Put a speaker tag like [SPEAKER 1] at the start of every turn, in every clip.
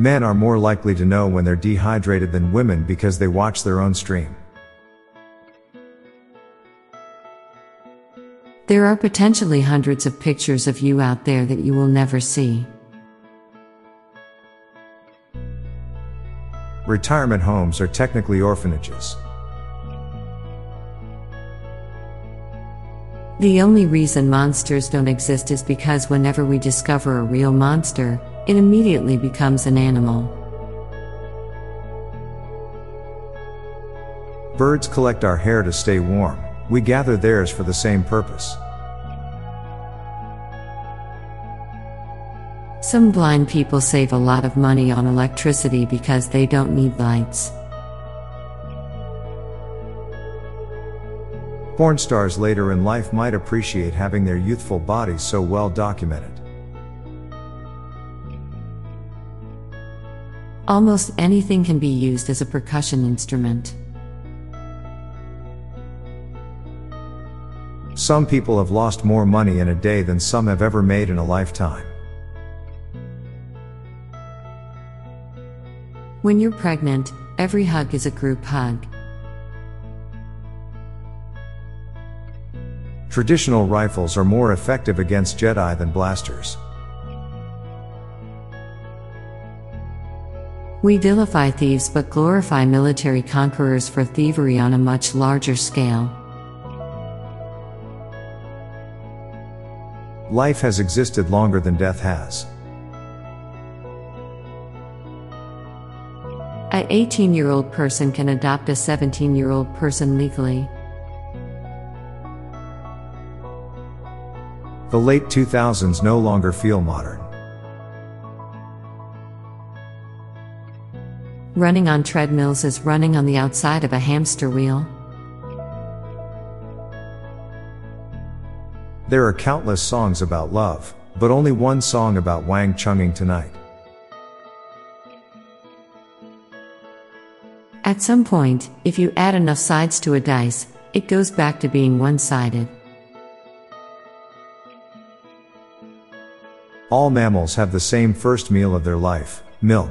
[SPEAKER 1] Men are more likely to know when they're dehydrated than women because they watch their own stream.
[SPEAKER 2] There are potentially hundreds of pictures of you out there that you will never see.
[SPEAKER 1] Retirement homes are technically orphanages.
[SPEAKER 2] The only reason monsters don't exist is because whenever we discover a real monster, it immediately becomes an animal.
[SPEAKER 1] Birds collect our hair to stay warm, we gather theirs for the same purpose.
[SPEAKER 2] Some blind people save a lot of money on electricity because they don't need lights.
[SPEAKER 1] Porn stars later in life might appreciate having their youthful bodies so well documented.
[SPEAKER 2] Almost anything can be used as a percussion instrument.
[SPEAKER 1] Some people have lost more money in a day than some have ever made in a lifetime.
[SPEAKER 2] When you're pregnant, every hug is a group hug.
[SPEAKER 1] Traditional rifles are more effective against Jedi than blasters.
[SPEAKER 2] We vilify thieves but glorify military conquerors for thievery on a much larger scale.
[SPEAKER 1] Life has existed longer than death has.
[SPEAKER 2] A 18 year old person can adopt a 17 year old person legally.
[SPEAKER 1] The late 2000s no longer feel modern.
[SPEAKER 2] Running on treadmills is running on the outside of a hamster wheel.
[SPEAKER 1] There are countless songs about love, but only one song about Wang Chunging tonight.
[SPEAKER 2] At some point, if you add enough sides to a dice, it goes back to being one sided.
[SPEAKER 1] All mammals have the same first meal of their life milk.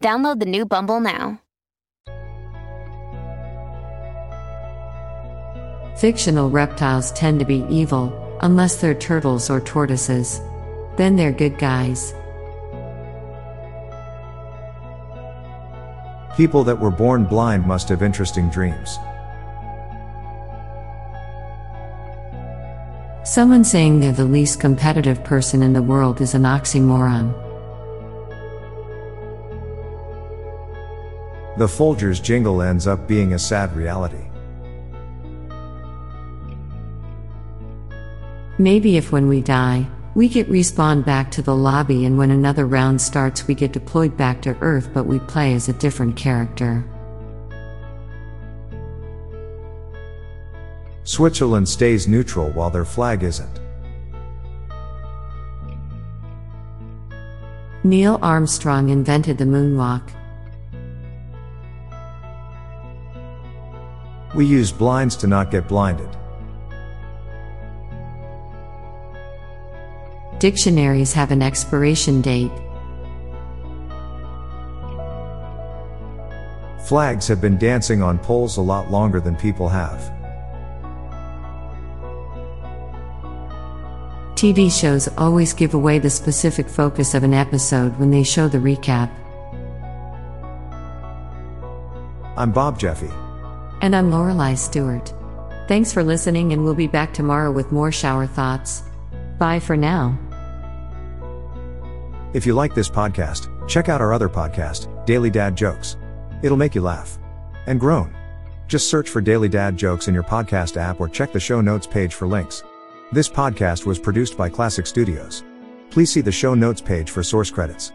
[SPEAKER 3] Download the new Bumble now.
[SPEAKER 2] Fictional reptiles tend to be evil, unless they're turtles or tortoises. Then they're good guys.
[SPEAKER 1] People that were born blind must have interesting dreams.
[SPEAKER 2] Someone saying they're the least competitive person in the world is an oxymoron.
[SPEAKER 1] The Folgers jingle ends up being a sad reality.
[SPEAKER 2] Maybe if when we die, we get respawned back to the lobby and when another round starts we get deployed back to Earth but we play as a different character.
[SPEAKER 1] Switzerland stays neutral while their flag isn't.
[SPEAKER 2] Neil Armstrong invented the moonwalk.
[SPEAKER 1] We use blinds to not get blinded.
[SPEAKER 2] Dictionaries have an expiration date.
[SPEAKER 1] Flags have been dancing on poles a lot longer than people have.
[SPEAKER 2] TV shows always give away the specific focus of an episode when they show the recap.
[SPEAKER 1] I'm Bob Jeffy.
[SPEAKER 2] And I'm Lorelei Stewart. Thanks for listening, and we'll be back tomorrow with more shower thoughts. Bye for now.
[SPEAKER 1] If you like this podcast, check out our other podcast, Daily Dad Jokes. It'll make you laugh and groan. Just search for Daily Dad Jokes in your podcast app or check the show notes page for links. This podcast was produced by Klassic Studios. Please see the show notes page for source credits.